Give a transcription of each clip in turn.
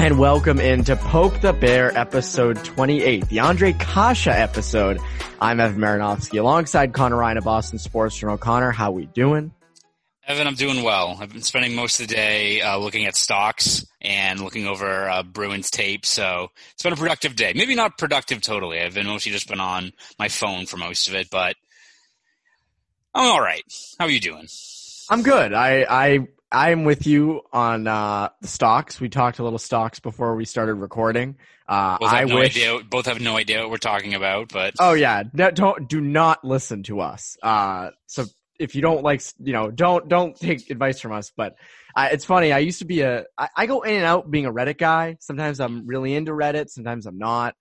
And welcome into Poke the Bear episode 28, the Andre Kase episode. I'm Evan Marinofsky alongside Connor Ryan of Boston Sports Journal. Connor, how we doing? Evan, I'm doing well. I've been spending most of the day uh, looking at stocks and looking over uh, Bruins tape, so it's been a productive day. Maybe not productive totally. I've been mostly just been on my phone for most of it, but I'm all right. How are you doing? I'm good. I I I'm with you on uh, the stocks. We talked a little stocks before we started recording. Uh, Both have I no wish. idea. Both have no idea what we're talking about, but Oh yeah, no, don't do not listen to us. Uh, so if you don't like, you know, don't don't take advice from us. But uh, it's funny. I used to be a. I, I go in and out being a Reddit guy. Sometimes I'm really into Reddit. Sometimes I'm not.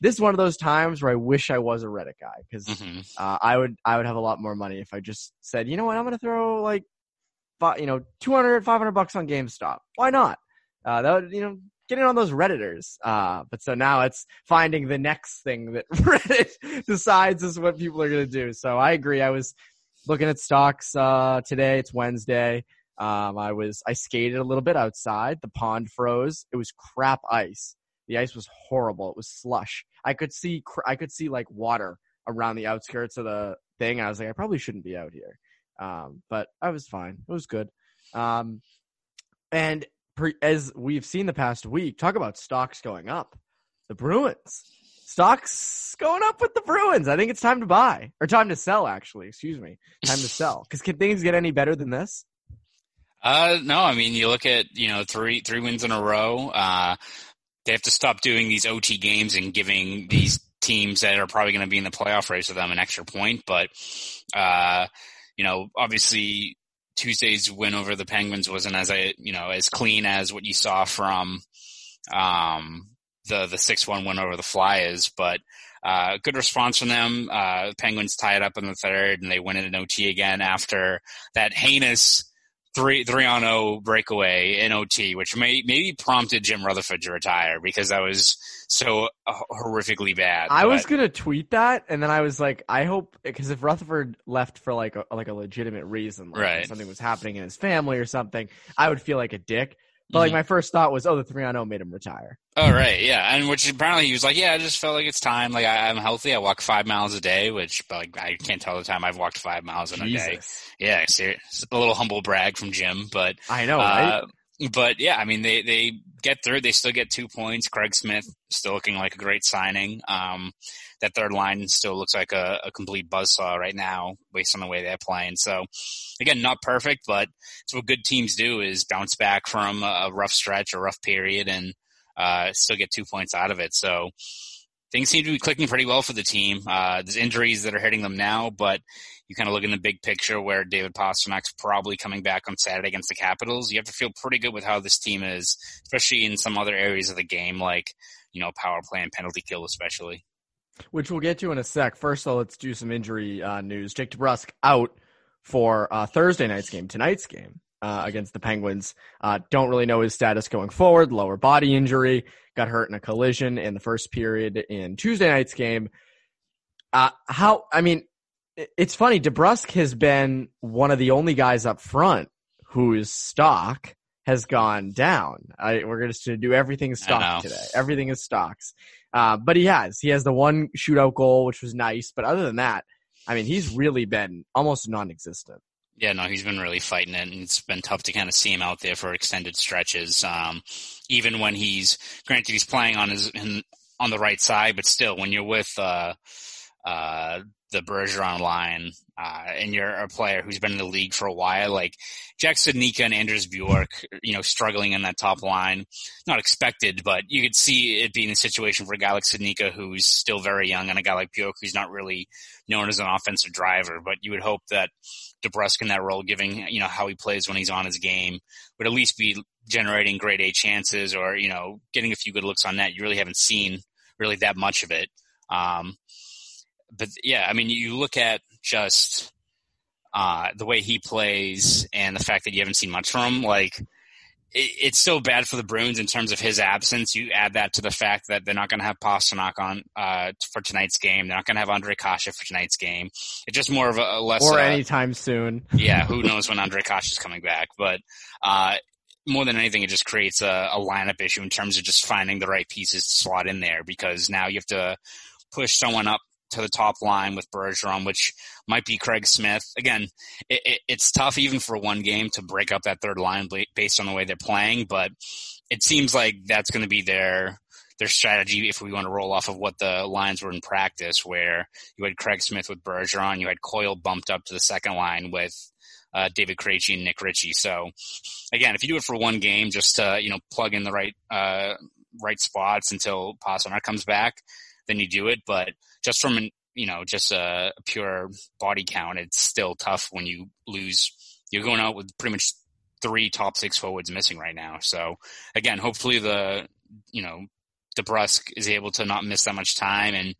This is one of those times where I wish I was a Reddit guy because mhm. uh, I would I would have a lot more money if I just said, you know what, I'm gonna throw like, you know, 200, 500 bucks on GameStop. Why not? Uh, that would, you know, get in on those redditors. Uh, but so now it's finding the next thing that Reddit decides is what people are gonna do. So I agree. I was looking at stocks uh, today. It's Wednesday. Um, I was I skated a little bit outside. The pond froze. It was crap ice. The ice was horrible. It was slush. I could see I could see like water around the outskirts of the thing. I was like, I probably shouldn't be out here. Um, but I was fine. It was good. Um, and pre- as we've seen the past week, talk about stocks going up. The Bruins stocks going up with the Bruins. I think it's time to buy or time to sell. Actually, excuse me, time to sell. Because can things get any better than this? Uh, no, I mean, you look at, you know, three, three wins in a row. Uh, they have to stop doing these OT games and giving these teams that are probably going to be in the playoff race with them an extra point. But, uh, you know, obviously Tuesday's win over the Penguins wasn't as a, you know, as clean as what you saw from, um, the, the 6-1 win over the Flyers, but, uh, good response from them. Uh, Penguins tie it up in the third and they win it in OT again after that heinous, three three on zero breakaway in OT, which may maybe prompted Jim Rutherford to retire because that was so horrifically bad. I was gonna tweet that, and then I was like, I hope because if Rutherford left for like a like a legitimate reason, like Right. something was happening in his family or something, I would feel like a dick. But like Mhm. my first thought was, oh, the three on zero made him retire. oh right, yeah, and which apparently he was like, yeah, I just felt like it's time. Like I, I'm healthy. I walk five miles a day, which but like I can't tell the time I've walked five miles in a day. Yeah, serious. A little humble brag from Jim, but I know, right? Uh, but yeah, I mean, they, they get through. They still get two points. Craig Smith still looking like a great signing. Um, that third line still looks like a, a complete buzzsaw right now based on the way they're playing. So again, not perfect, but it's what good teams do is bounce back from a, rough stretch, a rough period and, uh, still get two points out of it. So things seem to be clicking pretty well for the team. Uh, there's injuries that are hitting them now, but you kind of look in the big picture where David Pastrnak's probably coming back on Saturday against the Capitals. You have to feel pretty good with how this team is, especially in some other areas of the game, like, you know, power play and penalty kill, especially. Which we'll get to in a sec. First, though, let's do some injury uh, news. Jake DeBrusk out for uh, Thursday night's game, tonight's game uh, against the Penguins. Uh, don't really know his status going forward. Lower body injury. Got hurt in a collision in the first period in Tuesday night's game. Uh, how? I mean, it's funny. DeBrusk has been one of the only guys up front whose stock has gone down. I, we're going to do everything stock today. Everything is stocks. Uh, but he has. He has the one shootout goal, which was nice. But other than that, I mean, he's really been almost non-existent. Yeah, no, he's been really fighting it, and it's been tough to kind of see him out there for extended stretches. Um, even when he's granted he's playing on his in, on the right side, but still, when you're with uh, uh, the Bergeron line, uh, and you're a player who's been in the league for a while, like Jack Studnicka and Anders Bjork, you know, struggling in that top line. Not expected, but you could see it being a situation for a guy like Studnicka who's still very young and a guy like Bjork who's not really known as an offensive driver. But you would hope that DeBrusk in that role, giving, you know, how he plays when he's on his game, would at least be generating grade A chances or, you know, getting a few good looks on net. You really haven't seen really that much of it. Um, but yeah, I mean, you look at just uh, the way he plays and the fact that you haven't seen much from him, like it, it's so bad for the Bruins in terms of his absence. You add that to the fact that they're not going to have Pastrnak on uh, for tonight's game. They're not going to have Andre Kase for tonight's game. It's just more of a, a less or uh, anytime soon. yeah, who knows when Andre Kase is coming back, but. Uh, more than anything, it just creates a, a lineup issue in terms of just finding the right pieces to slot in there because now you have to push someone up to the top line with Bergeron, which might be Craig Smith. Again, it, it, it's tough even for one game to break up that third line based on the way they're playing, but it seems like that's going to be their their strategy if we want to roll off of what the lines were in practice, where you had Craig Smith with Bergeron, you had Coyle bumped up to the second line with uh, David Krejci and Nick Ritchie. So again, if you do it for one game, just to you know plug in the right uh, right spots until Pastrnak comes back, then you do it. But just from an you know just a, pure body count, it's still tough when you lose. You're going out with pretty much three top six forwards missing right now. So again, hopefully the you know DeBrusk is able to not miss that much time and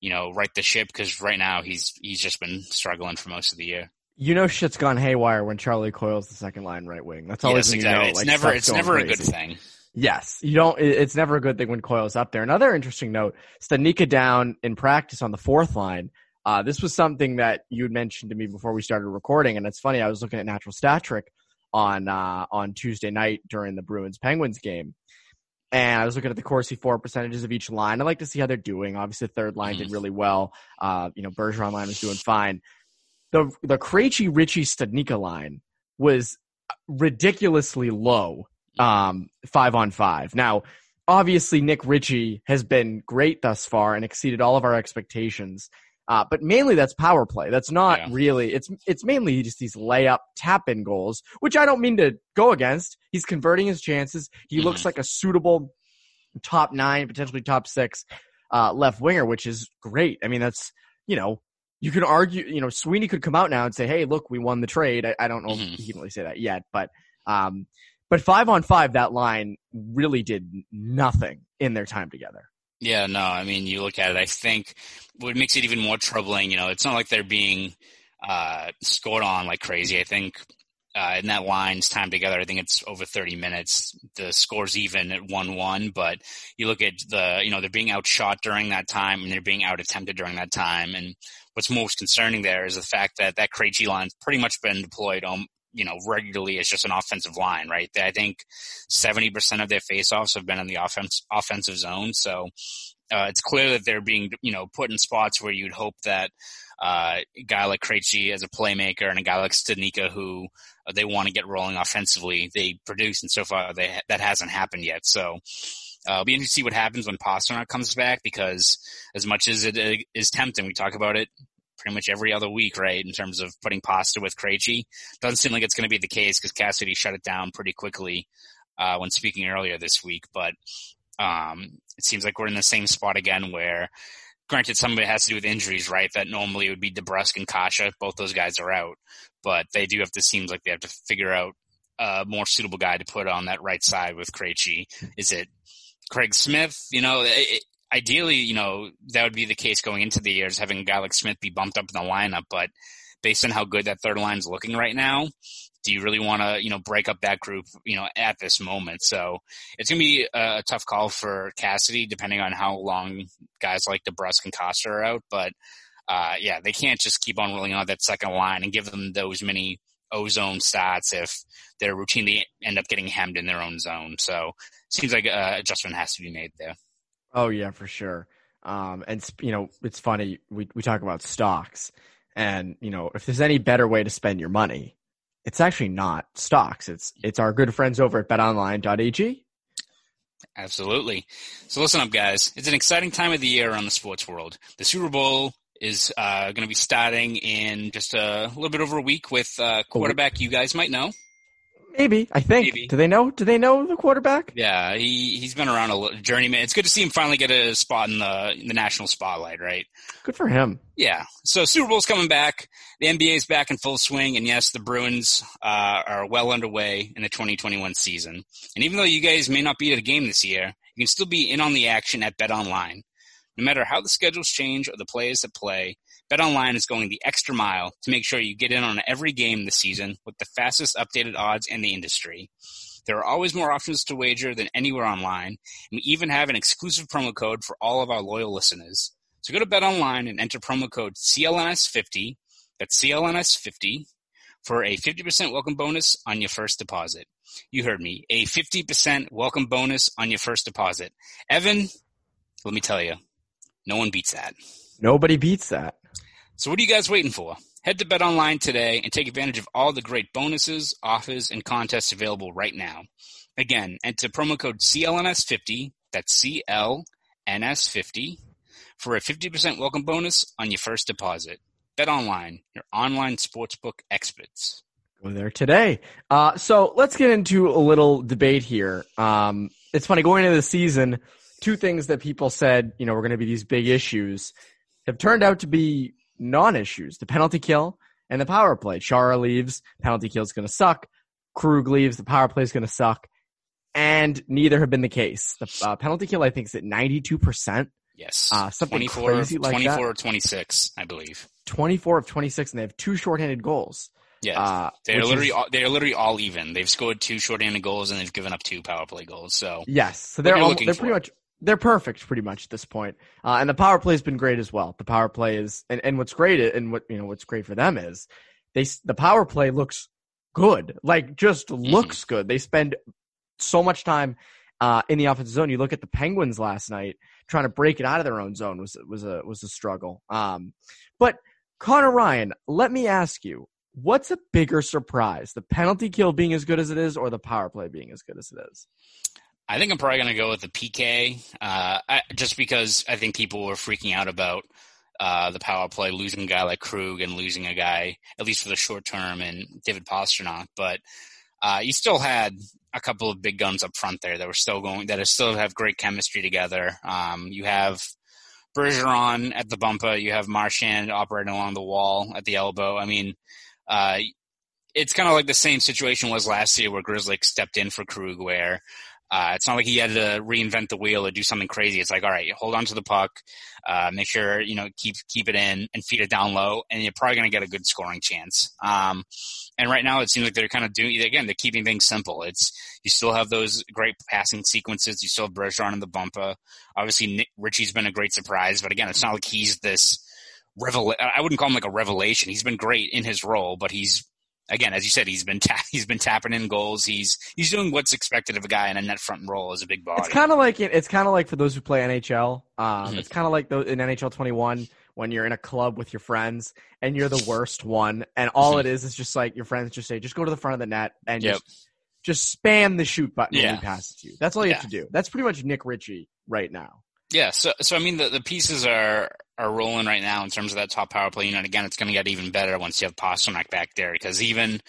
you know right the ship because right now he's he's just been struggling for most of the year. You know shit's gone haywire when Charlie Coyle's the second line right wing. That's always yes, exactly. you know. It's like, never it's never a good thing. Yes, you don't. It's never a good thing when Coyle's up there. Another interesting note: Studnicka down in practice on the fourth line. Uh, this was something that you had mentioned to me before we started recording, and it's funny. I was looking at Natural Stat Trick on uh, on Tuesday night during the Bruins Penguins game, and I was looking at the Corsi for percentages of each line. I like to see how they're doing. Obviously, the third line did really well. Uh, you know, Bergeron line was doing fine. The the Krejci Ritchie Studnicka line was ridiculously low um, five on five. Now, obviously, Nick Ritchie has been great thus far and exceeded all of our expectations. Uh, but mainly that's power play. That's not Yeah. really. It's it's mainly just these layup tap in goals, which I don't mean to go against. He's converting his chances. He looks like a suitable top nine, potentially top six uh, left winger, which is great. I mean, that's you know you can argue. You know, Sweeney could come out now and say, "Hey, look, we won the trade." I, I don't know if he can really say that yet, but um, but five on five, that line really did nothing in their time together. Yeah, no, I mean, you look at it, I think what makes it even more troubling, you know, it's not like they're being uh, scored on like crazy. I think uh, in that line's time together, I think it's over 30 minutes. The score's even at 1-1, but you look at the, you know, they're being outshot during that time and they're being out attempted during that time. And what's most concerning there is the fact that that Krejci line's pretty much been deployed um, you know, regularly as just an offensive line, right? I think 70% of their faceoffs have been in the offense, offensive zone. So, uh, it's clear that they're being, you know, put in spots where you'd hope that, uh, a guy like Krejci as a playmaker and a guy like Studnicka who uh, they want to get rolling offensively, they produce. And so far they, that hasn't happened yet. So, uh, it'll be interesting to see what happens when Pastrnak comes back because as much as it uh, tempting, we talk about it pretty much every other week, right? In terms of putting pasta with Krejci, doesn't seem like it's going to be the case because Cassidy shut it down pretty quickly uh, when speaking earlier this week. But um, it seems like we're in the same spot again, where granted some of it has to do with injuries, right? That normally would be DeBrusk and Kase, both those guys are out, but they do have to seems like they have to figure out a more suitable guy to put on that right side with Krejci. Is it Craig Smith? You know, ideally, you know, that would be the case going into the years, having a guy like Smith be bumped up in the lineup. But based on how good that third line's looking right now, do you really want to, you know, break up that group, you know, at this moment? So it's going to be a, tough call for Cassidy, depending on how long guys like DeBrusk and Kase are out. But uh, yeah, they can't just keep on rolling out that second line and give them those many ozone stats if they're routinely end up getting hemmed in their own zone. So seems like uh, adjustment has to be made there. Oh yeah, for sure. Um, and you know, it's funny we we talk about stocks, And, you know, if there's any better way to spend your money, it's actually not stocks. It's it's our good friends over at betonline.ag. Absolutely. So listen up, guys. It's an exciting time of the year around the sports world. The Super Bowl is uh, going to be starting in just a little bit over a week with uh, quarterback you guys might know. Maybe I think. Maybe. Do they know? Do they know the quarterback? Yeah, he he's been around a journeyman. It's good to see him finally get a spot in the in the national spotlight, right? Good for him. Yeah. So Super Bowl's coming back. The NBA is back in full swing, and yes, the Bruins uh, are well underway in the 2021 season. And even though you guys may not be at a game this year, you can still be in on the action at Bet Online. No matter how the schedules change or the players that play, BetOnline is going the extra mile to make sure you get in on every game this season with the fastest updated odds in the industry. There are always more options to wager than anywhere online, and we even have an exclusive promo code for all of our loyal listeners. So go to BetOnline and enter promo code CLNS50, that's CLNS50, for a 50% welcome bonus on your first deposit. You heard me, a 50% welcome bonus on your first deposit. Evan, let me tell you, no one beats that. Nobody beats that. So what are you guys waiting for? Head to BetOnline today and take advantage of all the great bonuses, offers, and contests available right now. Again, enter promo code CLNS50, that's CLNS50, for a 50% welcome bonus on your first deposit. BetOnline, your online sportsbook experts. Go there today. Uh, so let's get into a little debate here. Um, it's funny going into the season, two things that people said, you know, were going to be these big issues have turned out to be non-issues. The penalty kill and the power play. Chara leaves, penalty kill is going to suck. Krug leaves, the power play is going to suck. And neither have been the case. The uh, penalty kill, I think, is at 92%. Yes. Uh, something 24, crazy like 24 that. or 26, I believe. 24 of 26, and they have two shorthanded goals. Yeah. Uh, they're literally is- all, they're literally all even. They've scored two shorthanded goals and they've given up two power play goals. So Yes, so they're you're al- looking they're pretty much they're perfect pretty much at this point. Uh, and the power play has been great as well. The power play is and, and what's great and what you know what's great for them is they the power play looks good, like just Mm-hmm. looks good. They spend so much time uh, in the offensive zone. You look at the Penguins last night trying to break it out of their own zone was was a was a struggle. Um, but Connor Ryan, let me ask you. What's a bigger surprise, the penalty kill being as good as it is, or the power play being as good as it is? I think I'm probably going to go with the PK, uh, I, just because I think people were freaking out about uh, the power play, losing a guy like Krug and losing a guy, at least for the short term, and David Pastrnak. But uh, you still had a couple of big guns up front there that were still going, that still have great chemistry together. Um, you have Bergeron at the bumper, you have Marchand operating along the wall at the elbow. I mean, uh, it's kind of like the same situation was last year where Grizzly stepped in for Krug, where uh, it's not like he had to reinvent the wheel or do something crazy. It's like, all right, hold on to the puck, uh, make sure you know keep keep it in and feed it down low, and you're probably going to get a good scoring chance. Um, and right now, it seems like they're kind of doing again. They're keeping things simple. It's you still have those great passing sequences. You still have Bergeron in the bumper. Obviously, Nick, Ritchie's been a great surprise, but again, it's not like he's this revel. I wouldn't call him like a revelation. He's been great in his role, but he's again, as you said, he's been ta- he's been tapping in goals. He's he's doing what's expected of a guy in a net front role as a big body. It's kind of like it's kind of like for those who play NHL. Um, Mhm. It's kind of like those in NHL 21 when you're in a club with your friends and you're the worst one, and all it is is just like your friends just say, just go to the front of the net and Yep. just just spam the shoot button when he passes you. That's all you have to do. That's pretty much Nick Ritchie right now. Yeah, so so I mean the, the pieces are are rolling right now in terms of that top power play unit. Again, it's going to get even better once you have Pastrnak back there because even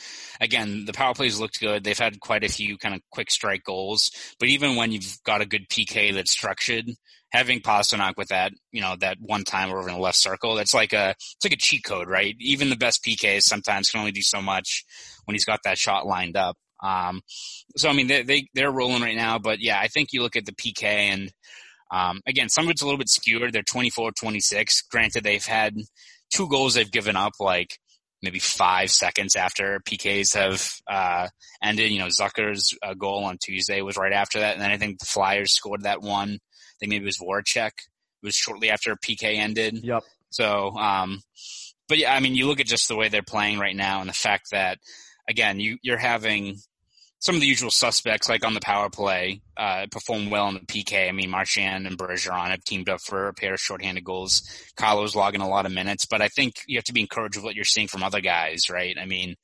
again the power plays looked good. They've had quite a few kind of quick strike goals, but even when you've got a good PK that's structured, having Pastrnak with that you know that one time over in the left circle, that's like a it's like a cheat code, right? Even the best PKs sometimes can only do so much when he's got that shot lined up. Um, so I mean they they they're rolling right now, but yeah, I think you look at the PK and. Um, again, some of it's a little bit skewed. They're 24 26. Granted, they've had two goals they've given up like maybe five seconds after PKs have uh, ended. You know, Zucker's uh, goal on Tuesday was right after that. And then I think the Flyers scored that one. I think maybe it was Voracek. It was shortly after PK ended. Yep. So, um, but yeah, I mean, you look at just the way they're playing right now and the fact that, again, you, you're having some of the usual suspects, like on the power play, uh, perform well in the PK. I mean, Marchand and Bergeron have teamed up for a pair of shorthanded goals. Carlo's logging a lot of minutes, but I think you have to be encouraged with what you're seeing from other guys, right? I mean,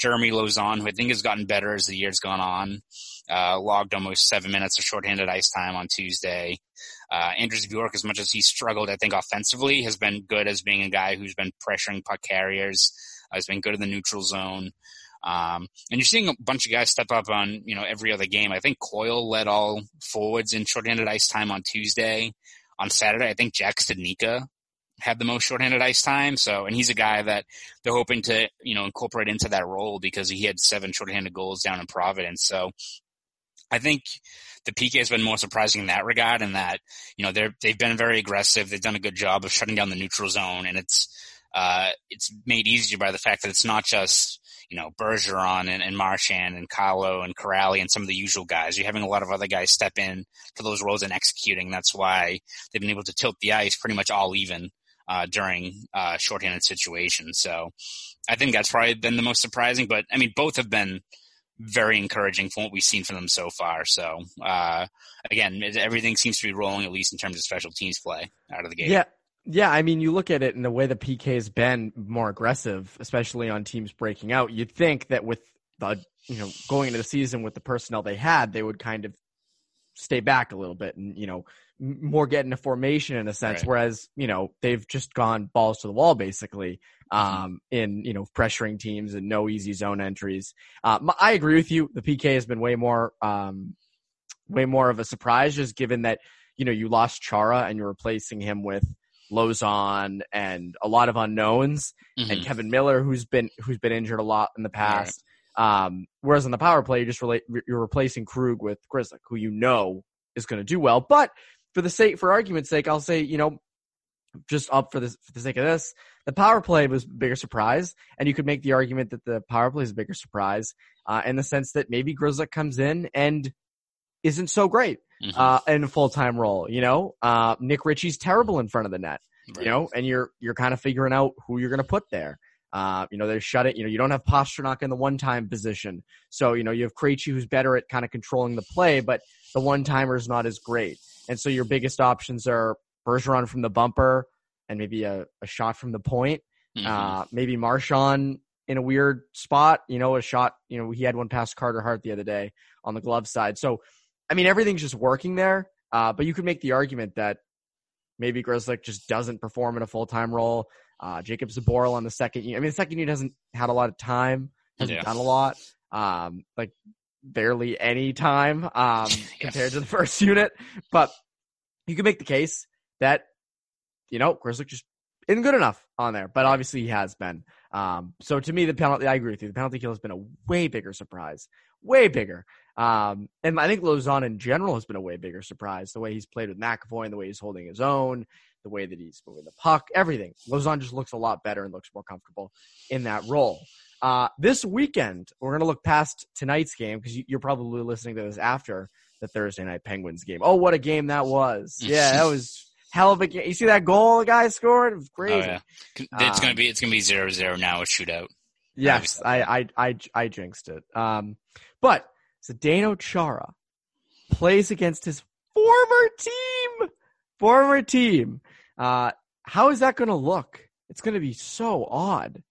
Jeremy Lauzon, who I think has gotten better as the year's gone on, uh, logged almost seven minutes of shorthanded ice time on Tuesday. Uh, Anders Bjork, as much as he struggled, I think offensively, has been good as being a guy who's been pressuring puck carriers, uh, has been good in the neutral zone. Um, and you're seeing a bunch of guys step up on, you know, every other game. I think Coyle led all forwards in shorthanded ice time on Tuesday. On Saturday, I think Jack Studnicka had the most shorthanded ice time. So, and he's a guy that they're hoping to, you know, incorporate into that role because he had seven shorthanded goals down in Providence. So I think the PK has been more surprising in that regard and that, you know, they're, they've been very aggressive. They've done a good job of shutting down the neutral zone and it's, uh, it's made easier by the fact that it's not just, you know, Bergeron and, and Marchand and Carlo and Kuraly and some of the usual guys. You're having a lot of other guys step in to those roles and executing. That's why they've been able to tilt the ice pretty much all even uh, during uh, shorthanded situations. So I think that's probably been the most surprising. But I mean, both have been very encouraging from what we've seen from them so far. So uh, again, everything seems to be rolling at least in terms of special teams play out of the gate. Yeah. Yeah, I mean, you look at it in the way the PK has been more aggressive, especially on teams breaking out. You'd think that with the, you know, going into the season with the personnel they had, they would kind of stay back a little bit and, you know, more get into formation in a sense. Right. Whereas, you know, they've just gone balls to the wall basically, mm-hmm. um, in, you know, pressuring teams and no easy zone entries. Uh, I agree with you. The PK has been way more, um, way more of a surprise just given that, you know, you lost Chara and you're replacing him with Lauzon and a lot of unknowns mm-hmm. and Kevan Miller, who's been, who's been injured a lot in the past. Right. Um, whereas on the power play, you just relate, you're replacing Krug with Grzelcyk, who you know is going to do well. But for the sake, for argument's sake, I'll say, you know, just up for this for the sake of this, the power play was bigger surprise, and you could make the argument that the power play is a bigger surprise uh, in the sense that maybe Grzelcyk comes in and isn't so great mm-hmm. uh, in a full time role. You know, uh, Nick Ritchie's terrible in front of the net. Right. You know, and you're you're kind of figuring out who you're going to put there. Uh, you know, they shut it. You know, you don't have Pastrnak in the one time position. So, you know, you have Krejci who's better at kind of controlling the play, but the one timer is not as great. And so your biggest options are Bergeron from the bumper and maybe a, a shot from the point. Mm-hmm. Uh, maybe Marchand in a weird spot, you know, a shot, you know, he had one past Carter Hart the other day on the glove side. So, I mean, everything's just working there. Uh, but you could make the argument that maybe Grzelcyk just doesn't perform in a full time role. Uh, Jakub Zboril on the second unit. I mean, the second unit hasn't had a lot of time, hasn't yeah. done a lot. Um, like barely any time um, compared to the first unit. But you could make the case that, you know, Grzelcyk just isn't good enough on there. But obviously he has been. Um, so to me, the penalty, I agree with you. The penalty kill has been a way bigger surprise. Way bigger. Um, and I think Lauzon in general has been a way bigger surprise. The way he's played with McAvoy and the way he's holding his own, the way that he's moving the puck, everything. Lauzon just looks a lot better and looks more comfortable in that role. Uh, this weekend, we're going to look past tonight's game because you're probably listening to this after the Thursday night Penguins game. Oh, what a game that was! Yeah, that was hell of a game. You see that goal the guy scored? It was crazy. Oh, yeah. It's um, gonna be it's gonna be zero zero now. A shootout. Yes, I, I I I jinxed it. Um, but Zdeno Chara plays against his former team, former team. Uh, how is that going to look? It's going to be so odd.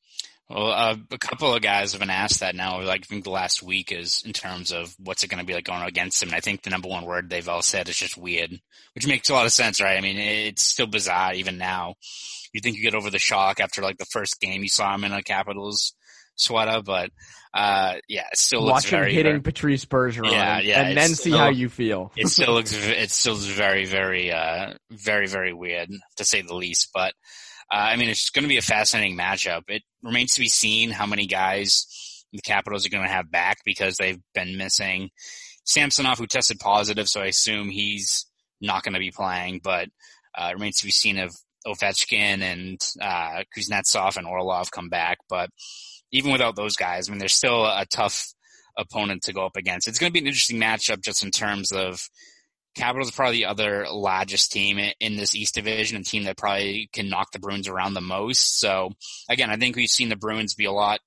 Well, uh, a couple of guys have been asked that now. Like I think the last week is in terms of what's it going to be like going against him. And I think the number one word they've all said is just weird, which makes a lot of sense, right? I mean, it's still bizarre even now. You think you get over the shock after like the first game you saw him in a Capitals sweater, but uh, yeah, it still looks Watch him very, hitting very, Patrice Bergeron, yeah, yeah, and then see how you feel. it still looks it still is very, very, uh, very, very weird to say the least. But uh, I mean, it's going to be a fascinating matchup. It remains to be seen how many guys the Capitals are going to have back because they've been missing Samsonov, who tested positive, so I assume he's not going to be playing. But uh, it remains to be seen if Ovechkin and uh, Kuznetsov and Orlov come back. But even without those guys, I mean, they're still a tough opponent to go up against. It's going to be an interesting matchup just in terms of Capitals are probably the other largest team in this East Division, a team that probably can knock the Bruins around the most. So again, I think we've seen the Bruins be a lot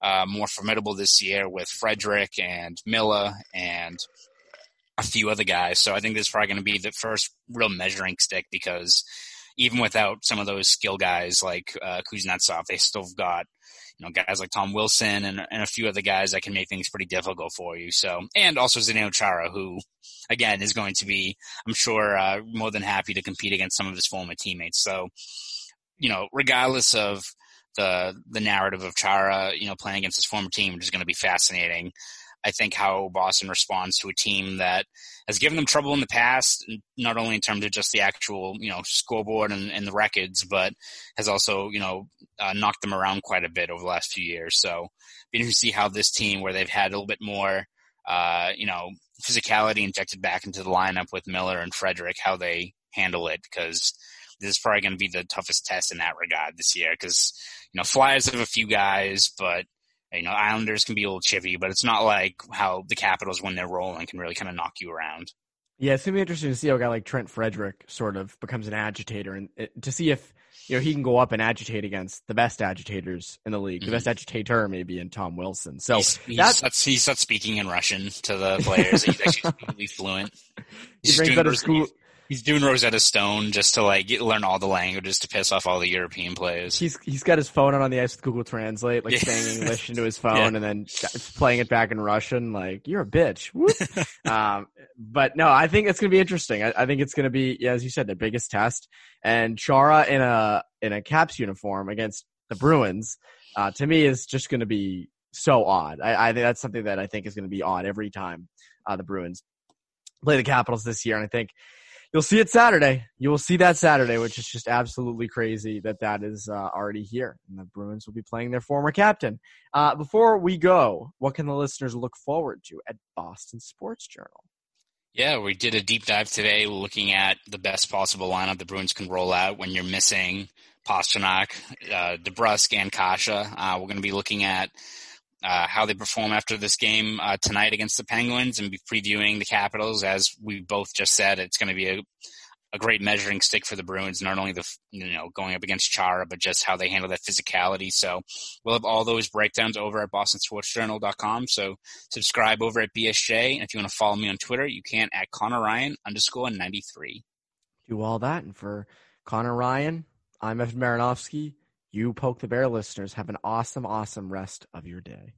uh, more formidable this year with Frederic and Miller and a few other guys. So I think this is probably going to be the first real measuring stick because even without some of those skill guys like uh, Kuznetsov, they still got you know guys like Tom Wilson and, and a few other guys that can make things pretty difficult for you. So and also Zdeno Chara, who again is going to be, I'm sure, uh, more than happy to compete against some of his former teammates. So you know, regardless of the the narrative of Chara, you know, playing against his former team, which is going to be fascinating. I think how Boston responds to a team that has given them trouble in the past, not only in terms of just the actual, you know, scoreboard and, and the records, but has also, you know, uh, knocked them around quite a bit over the last few years. So, interesting to see how this team, where they've had a little bit more, uh, you know, physicality injected back into the lineup with Miller and Frederic, how they handle it, because this is probably going to be the toughest test in that regard this year. Because you know, Flyers have a few guys, but you know, Islanders can be a little chippy, but it's not like how the Capitals, when they're rolling, can really kind of knock you around. Yeah, it's gonna be interesting to see how a guy like Trent Frederic sort of becomes an agitator, and to see if you know he can go up and agitate against the best agitators in the league, mm-hmm. the best agitator maybe in Tom Wilson. So he's, he's, he's not speaking in Russian to the players. he's actually completely fluent. He's he brings better school. He's doing Rosetta Stone just to like get, learn all the languages to piss off all the European players. He's he's got his phone out on the ice with Google Translate, like saying English into his phone yeah. and then playing it back in Russian. Like you're a bitch. um, but no, I think it's gonna be interesting. I, I think it's gonna be, yeah, as you said, the biggest test. And Chara in a in a Caps uniform against the Bruins, uh, to me, is just gonna be so odd. I, I think that's something that I think is gonna be odd every time uh, the Bruins play the Capitals this year. And I think you'll see it Saturday. You will see that Saturday, which is just absolutely crazy that that is uh, already here. And the Bruins will be playing their former captain. Uh, before we go, what can the listeners look forward to at Boston Sports Journal? Yeah, we did a deep dive today looking at the best possible lineup the Bruins can roll out when you're missing Pastrnak, uh, DeBrusk, and Kase. Uh, we're going to be looking at uh, how they perform after this game uh, tonight against the Penguins and be previewing the Capitals. As we both just said, it's going to be a, a great measuring stick for the Bruins, not only the, you know, going up against Chara, but just how they handle that physicality. So we'll have all those breakdowns over at bostonsportsjournal.com. So subscribe over at BSJ. And if you want to follow me on Twitter, you can at Connor Ryan underscore 93. Do all that. And for Connor Ryan, I'm Evan Marinofsky. You Poke the Bear listeners have an awesome, awesome rest of your day.